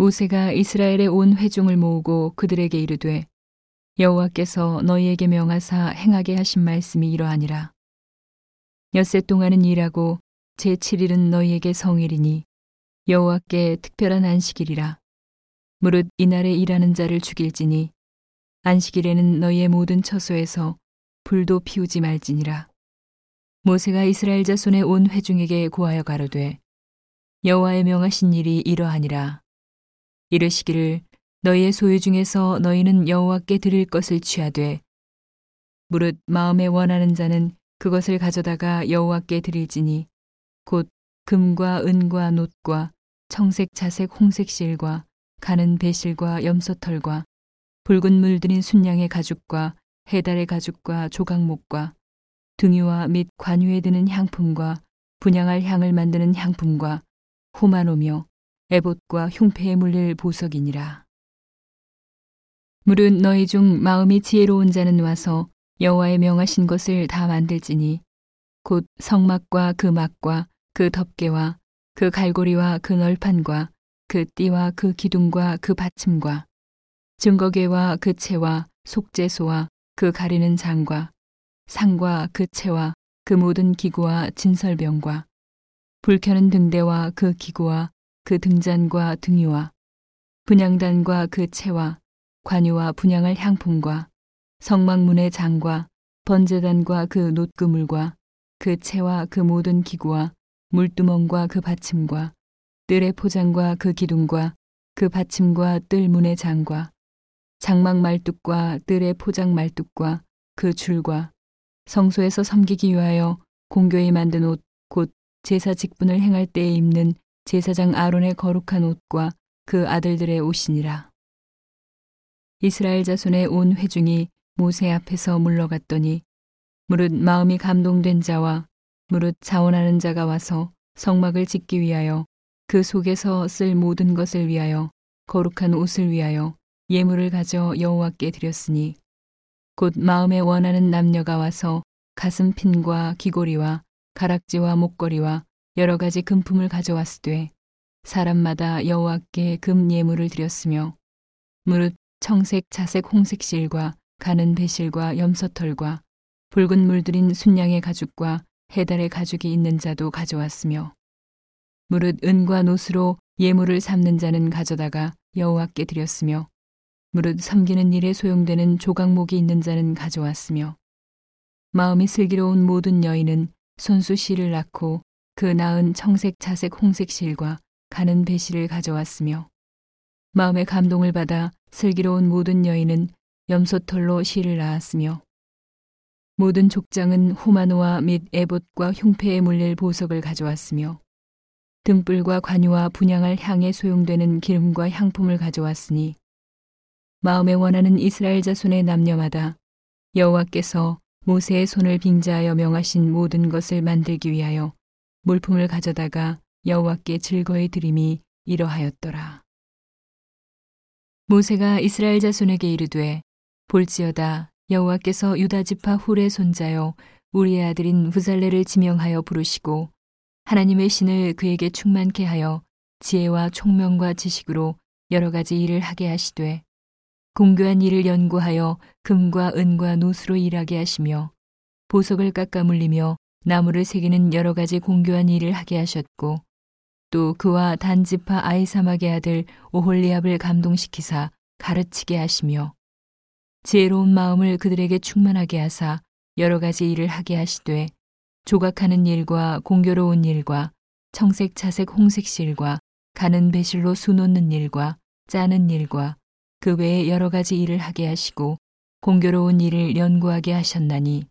모세가 이스라엘의 온 회중을 모으고 그들에게 이르되 여호와께서 너희에게 명하사 행하게 하신 말씀이 이러하니라. 엿새 동안은 일하고 제7일은 너희에게 성일이니 여호와께 특별한 안식일이라. 무릇 이날에 일하는 자를 죽일지니 안식일에는 너희의 모든 처소에서 불도 피우지 말지니라. 모세가 이스라엘 자손의 온 회중에게 고하여 가로되 여호와의 명하신 일이 이러하니라. 이르시기를 너희의 소유 중에서 너희는 여호와께 드릴 것을 취하되 무릇 마음에 원하는 자는 그것을 가져다가 여호와께 드릴지니 곧 금과 은과 놋과 청색 자색 홍색 실과 가는 배실과 염소털과 붉은 물들인 순양의 가죽과 해달의 가죽과 조각목과 등유와 및 관유에 드는 향품과 분양할 향을 만드는 향품과 후마노며 에봇과 흉패에 물릴 보석이니라. 물은 너희 중 마음이 지혜로운 자는 와서 여호와의 명하신 것을 다 만들지니 곧 성막과 그 막과 그 덮개와 그 갈고리와 그 널판과 그 띠와 그 기둥과 그 받침과 증거계와 그 채와 속죄소와 그 가리는 장과 상과 그 채와 그 모든 기구와 진설병과 불 켜는 등대와 그 기구와 그 등잔과 등유와 분양단과 그 채와 관유와 분양할 향품과 성막문의 장과 번제단과 그 놋그물과 그 채와 그 모든 기구와 물두멍과 그 받침과 뜰의 포장과 그 기둥과 그 받침과 뜰 문의 장과 장막 말뚝과 뜰의 포장 말뚝과 그 줄과 성소에서 섬기기 위하여 공교히 만든 옷 곧 제사 직분을 행할 때에 입는 제사장 아론의 거룩한 옷과 그 아들들의 옷이니라. 이스라엘 자손의 온 회중이 모세 앞에서 물러갔더니 무릇 마음이 감동된 자와 무릇 자원하는 자가 와서 성막을 짓기 위하여 그 속에서 쓸 모든 것을 위하여 거룩한 옷을 위하여 예물을 가져 여호와께 드렸으니 곧 마음에 원하는 남녀가 와서 가슴핀과 귀고리와 가락지와 목걸이와 여러 가지 금품을 가져왔으되 사람마다 여호와께 금 예물을 드렸으며 무릇 청색, 자색, 홍색 실과 가는 배실과 염소털과 붉은 물들인 순양의 가죽과 해달의 가죽이 있는 자도 가져왔으며 무릇 은과 노스로 예물을 삼는 자는 가져다가 여호와께 드렸으며 무릇 섬기는 일에 소용되는 조각목이 있는 자는 가져왔으며 마음이 슬기로운 모든 여인은 손수 실을 낳고 그 낳은 청색, 자색, 홍색 실과 가는 배실을 가져왔으며 마음의 감동을 받아 슬기로운 모든 여인은 염소털로 실을 낳았으며 모든 족장은 후마노와 및 에봇과 흉패에 물릴 보석을 가져왔으며 등불과 관유와 분양할 향에 소용되는 기름과 향품을 가져왔으니 마음에 원하는 이스라엘 자손의 남녀마다 여호와께서 모세의 손을 빙자하여 명하신 모든 것을 만들기 위하여 물품을 가져다가 여호와께 즐거이 드림이 이러하였더라. 모세가 이스라엘 자손에게 이르되 볼지어다 여호와께서 유다 지파 훌의 손자여 우리의 아들인 후살레를 지명하여 부르시고 하나님의 신을 그에게 충만케 하여 지혜와 총명과 지식으로 여러 가지 일을 하게 하시되 공교한 일을 연구하여 금과 은과 노수로 일하게 하시며 보석을 깎아 물리며 나무를 새기는 여러 가지 공교한 일을 하게 하셨고 또 그와 단지파 아이사막의 아들 오홀리압을 감동시키사 가르치게 하시며 지혜로운 마음을 그들에게 충만하게 하사 여러 가지 일을 하게 하시되 조각하는 일과 공교로운 일과 청색, 차색, 홍색 실과 가는 배실로 수놓는 일과 짜는 일과 그 외에 여러 가지 일을 하게 하시고 공교로운 일을 연구하게 하셨나니